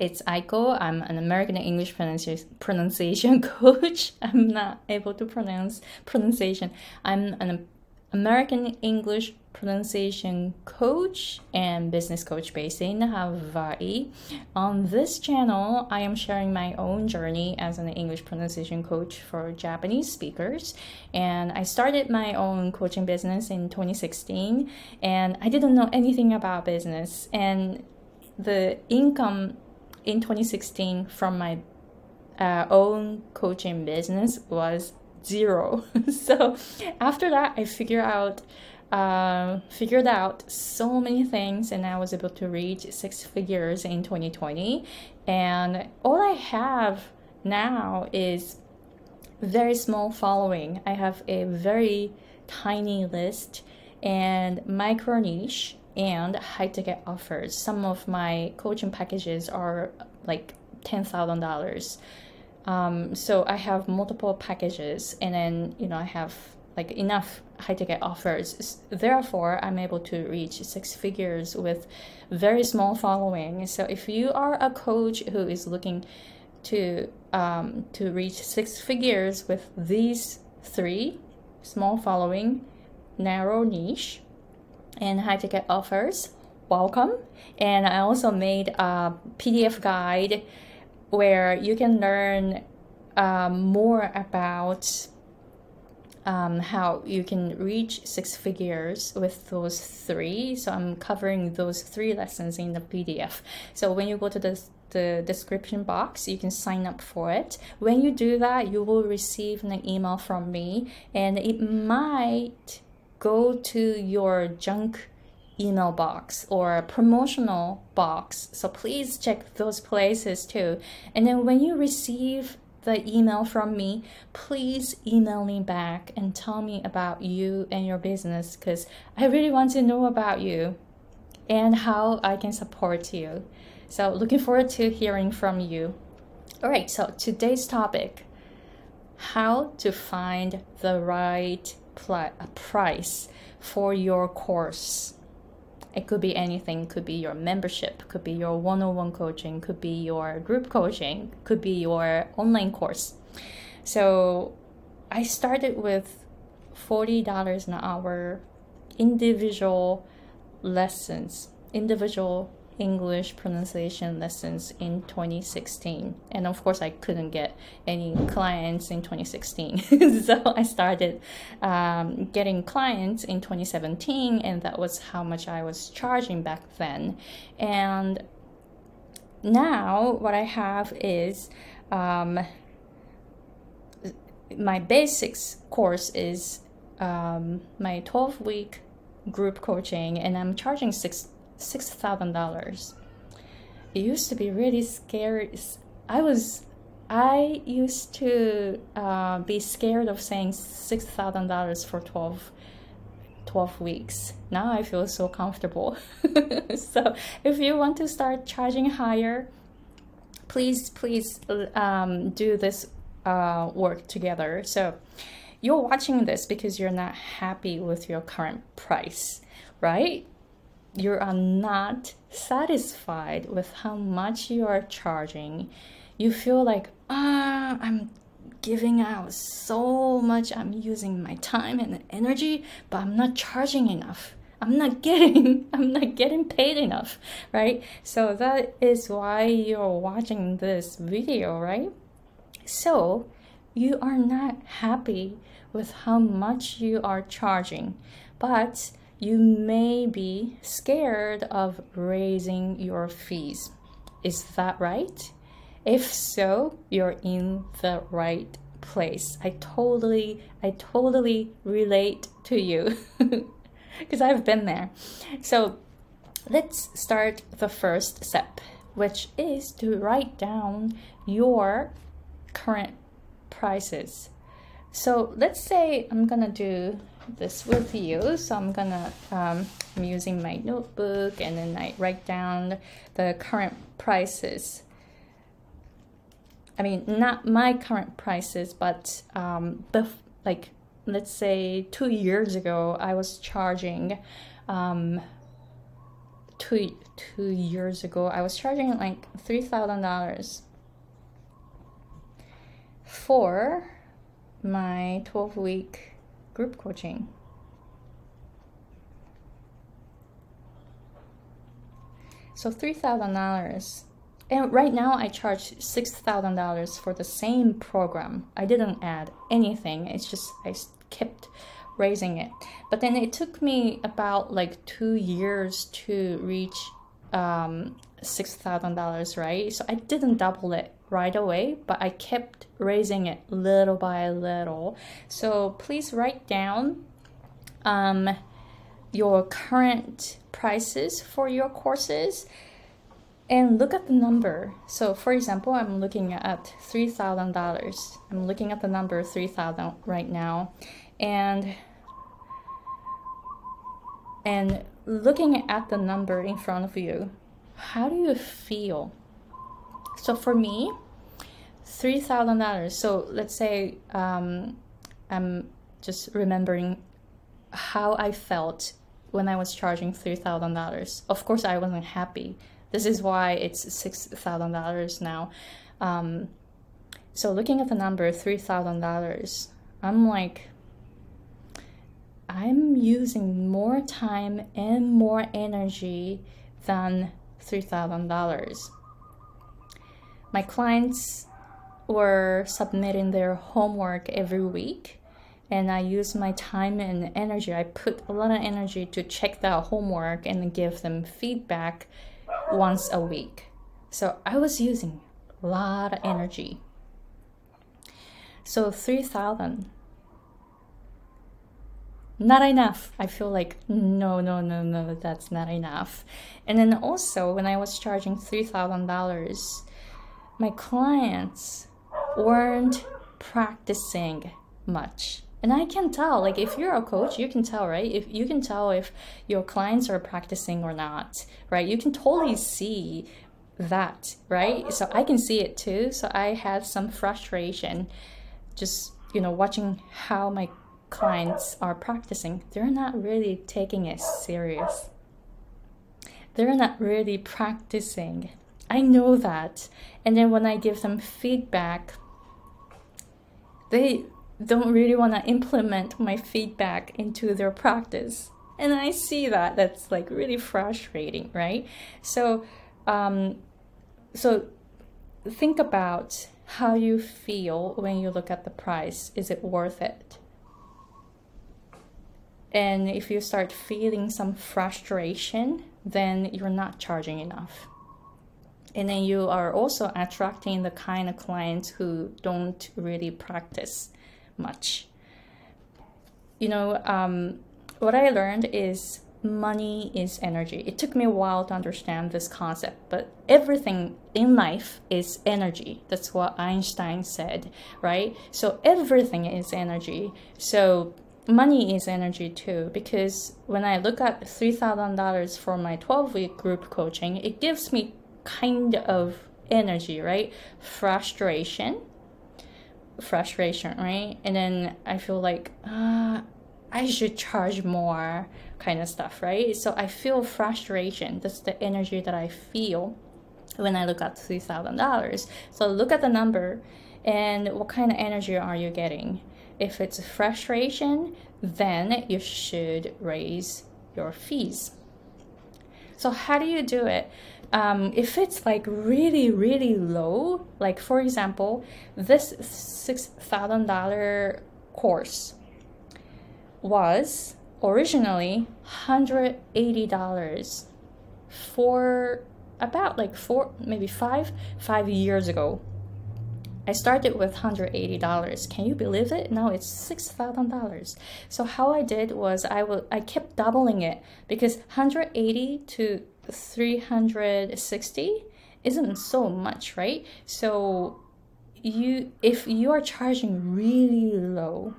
it's Aiko. I'm an American English pronunciation coach. I'm not able to pronounce pronunciation. I'm an American English pronunciation coach and business coach based in Hawaii. On this channel, I am sharing my own journey as an English pronunciation coach for Japanese speakers. And I started my own coaching business in 2016, and I didn't know anything about business. And the income in 2016 from my uh, own coaching business was zero. so after that, I figured out uh, figured out so many things, and I was able to reach six figures in 2020. And all I have now is very small following. I have a very tiny list and micro niche and high ticket offers. Some of my coaching packages are like ten thousand dollars. Um, so I have multiple packages, and then you know I have like enough high ticket offers. Therefore, I'm able to reach six figures with very small following. So if you are a coach who is looking to um, to reach six figures with these three small following, narrow niche, and high ticket offers, welcome. And I also made a PDF guide where you can learn um, more about um, how you can reach six figures with those three. So I'm covering those three lessons in the PDF. So when you go to the the description box, you can sign up for it. When you do that, you will receive an email from me, and it might go to your junk email box or promotional box. So please check those places too. And then when you receive the email from me, please email me back and tell me about you and your business because I really want to know about you and how I can support you. So, looking forward to hearing from you. All right, so today's topic how to find the right pl- price for your course. It could be anything, could be your membership, could be your one on one coaching, could be your group coaching, could be your online course. So I started with $40 an hour individual lessons, individual English pronunciation lessons in 2016. And of course, I couldn't get any clients in 2016. so I started um, getting clients in 2017, and that was how much I was charging back then. And now, what I have is um, my basics course is um, my 12 week group coaching, and I'm charging six six thousand dollars. It used to be really scary. I was, I used to uh, be scared of saying six thousand dollars for 12, 12 weeks. Now I feel so comfortable. so if you want to start charging higher, please please um, do this uh, work together. So you're watching this because you're not happy with your current price, right? You are not satisfied with how much you are charging, you feel like, ah, I'm giving out so much, I'm using my time and energy, but I'm not charging enough. I'm not getting I'm not getting paid enough, right? So that is why you're watching this video, right? So you are not happy with how much you are charging, but you may be scared of raising your fees. Is that right? If so, you're in the right place. I totally, I totally relate to you because I've been there. So let's start the first step, which is to write down your current prices. So let's say I'm gonna do this with you. So I'm gonna, um, I'm using my notebook and then I write down the current prices. I mean, not my current prices, but um, like let's say two years ago, I was charging um, two two years ago, I was charging like three thousand dollars for my twelve week group coaching. So three thousand dollars. And right now I charge six thousand dollars for the same program. I didn't add anything. It's just I kept raising it. But then it took me about like two years to reach um, six thousand dollars, right? So I didn't double it right away, but I kept raising it little by little. So please write down um, your current prices for your courses and look at the number. So, for example, I'm looking at $3,000. I'm looking at the number 3,000 right now. And and looking at the number in front of you, how do you feel? So for me, three thousand dollars. So let's say um, I'm just remembering how I felt when I was charging three thousand dollars. Of course, I wasn't happy. This is why it's six thousand dollars now. Um, so looking at the number three thousand dollars, I'm like, I'm using more time and more energy than $3,000. My clients were submitting their homework every week, and I used my time and energy. I put a lot of energy to check that homework and give them feedback once a week. So I was using a lot of energy. So 3000 not enough. I feel like no, no, no, no, that's not enough. And then also when I was charging three thousand dollars, my clients weren't practicing much. And I can tell, like if you're a coach, you can tell, right? If you can tell if your clients are practicing or not, right? You can totally see that, right? So I can see it too. So I had some frustration just, you know, watching how my clients are practicing, they're not really taking it serious. They're not really practicing. I know that. And then when I give them feedback, they don't really want to implement my feedback into their practice. And I see that. That's like really frustrating, right? So, um, so think about how you feel when you look at the price. Is it worth it? And if you start feeling some frustration, then you're not charging enough. And then you are also attracting the kind of clients who don't really practice much. You know, um, what I learned is money is energy. It took me a while to understand this concept, but everything in life is energy. That's what Einstein said, right? So everything is energy. So money is energy too because when I look at $3,000 for my 12 week group coaching, it gives me kind of energy, right? Frustration. Frustration, right? And then I feel like, uh, I should charge more kind of stuff, right? So I feel frustration. That's the energy that I feel when I look at $3,000. So look at the number and what kind of energy are you getting? If it's frustration, then you should raise your fees. So, how do you do it? Um, if it's like really, really low, like for example, this $6,000 course was originally $180 for about like four, maybe five, five years ago. I started with $180. Can you believe it? Now it's $6,000. So how I did was I will I kept doubling it because 180 to 360 isn't so much, right? So you if you are charging really low,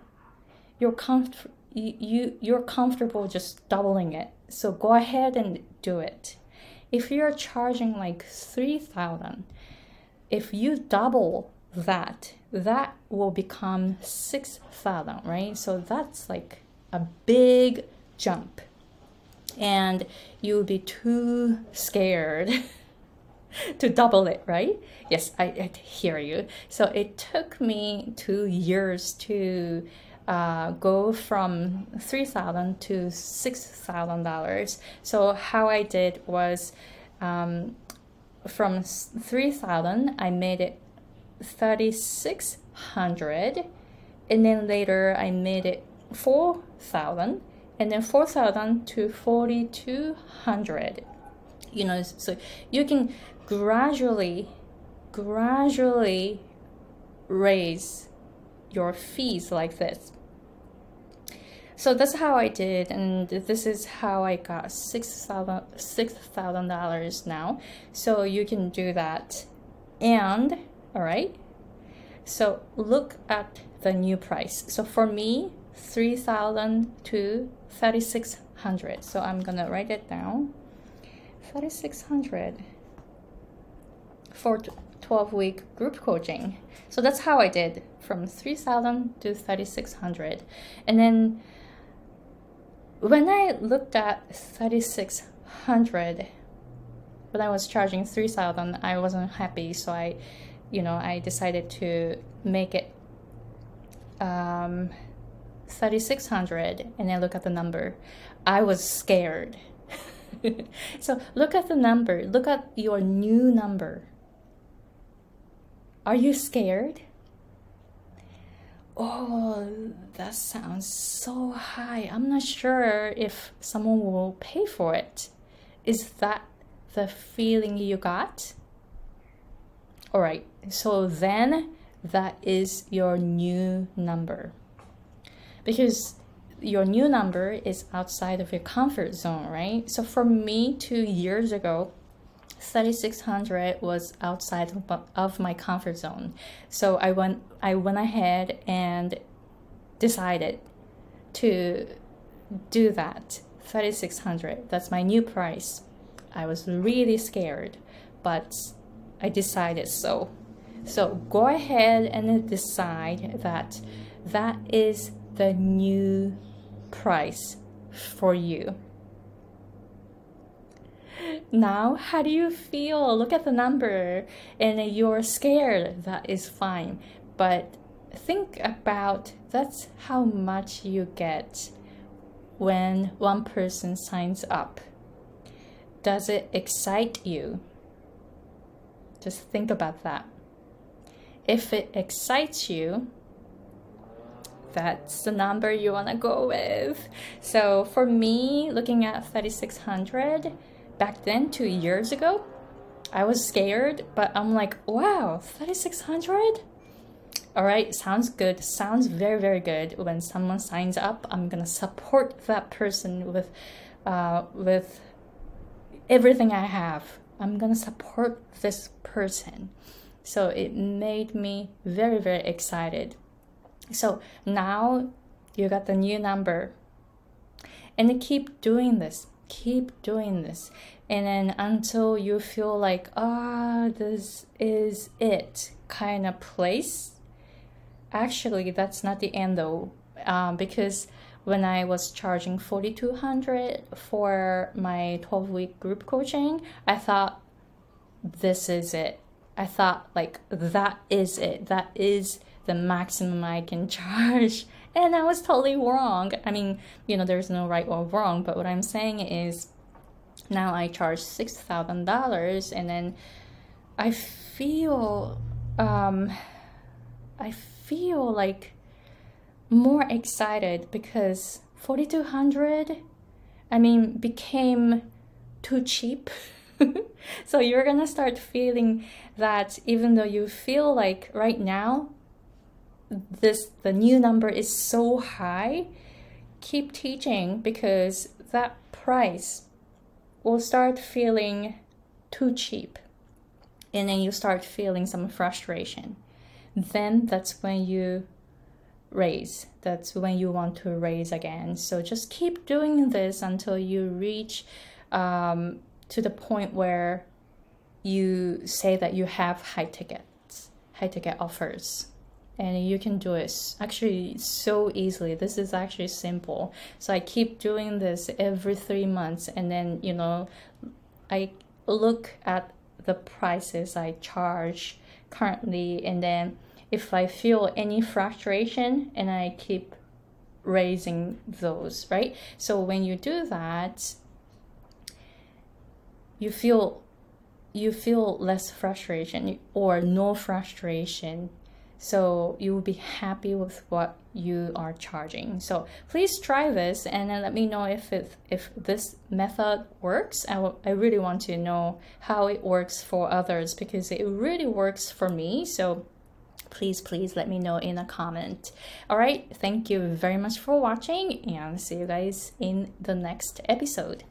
you're comf- you, you you're comfortable just doubling it. So go ahead and do it. If you're charging like 3000, if you double that, that will become 6,000, right? So that's like a big jump. And you'll be too scared to double it, right? Yes, I, I hear you. So it took me two years to uh, go from three thousand to six thousand dollars. So how I did was um, from three thousand, I made it thirty six hundred, and then later I made it four thousand, and then four thousand to forty two hundred. You know, so you can gradually, gradually raise your fees like this. So that's how I did, and this is how I got six thousand six thousand dollars now. So you can do that, and all right. So look at the new price. So for me, three thousand to thirty six hundred. So I'm gonna write it down. Thirty six hundred for 12 week group coaching. So that's how I did from 3000 to 3600. And then when I looked at 3600 when I was charging 3000 I wasn't happy so I you know I decided to make it um 3600 and I look at the number I was scared so look at the number look at your new number are you scared? Oh, that sounds so high. I'm not sure if someone will pay for it. Is that the feeling you got? All right, so then that is your new number. Because your new number is outside of your comfort zone, right? So for me, two years ago, 3600 was outside of my comfort zone. So I went I went ahead and decided to do that. 3600. That's my new price. I was really scared, but I decided so. So go ahead and decide that that is the new price for you. Now, how do you feel? Look at the number and you're scared. That is fine. But think about that's how much you get when one person signs up. Does it excite you? Just think about that. If it excites you, that's the number you want to go with. So for me, looking at 3600, back then, two years ago, I was scared, but I'm like, wow, 3600? All right, sounds good. Sounds very, very good. When someone signs up, I'm gonna support that person with, uh, with everything I have. I'm gonna support this person. So it made me very, very excited. So now you got the new number, and keep doing this. Keep doing this. And then until you feel like ah oh, this is it kind of place. Actually that's not the end though um, because when i was charging 4200 for my 12 week group coaching i thought this is it. I thought like that is it. That is the maximum i can charge and I was totally wrong. I mean, you know, there's no right or wrong, but what I'm saying is now I charge $6,000 and then I feel, um, I feel like more excited because 4200 I mean, became too cheap. so you're gonna start feeling that even though you feel like right now this the new number is so high keep teaching because that price will start feeling too cheap. And then you start feeling some frustration. Then that's when you raise. That's when you want to raise again. So just keep doing this until you reach um, to the point where you say that you have high tickets high ticket offers and you can do it actually so easily. This is actually simple. So i keep doing this every three months and then you know i look at the prices i charge currently and then if i feel any frustration and i keep raising those right? So when you do that you feel you feel less frustration or no frustration so you will be happy with what you are charging. So please try this and then let me know if it, if this method works. I, w- I really want to know how it works for others because it really works for me. So please please let me know in a comment. All right. Thank you very much for watching and see you guys in the next episode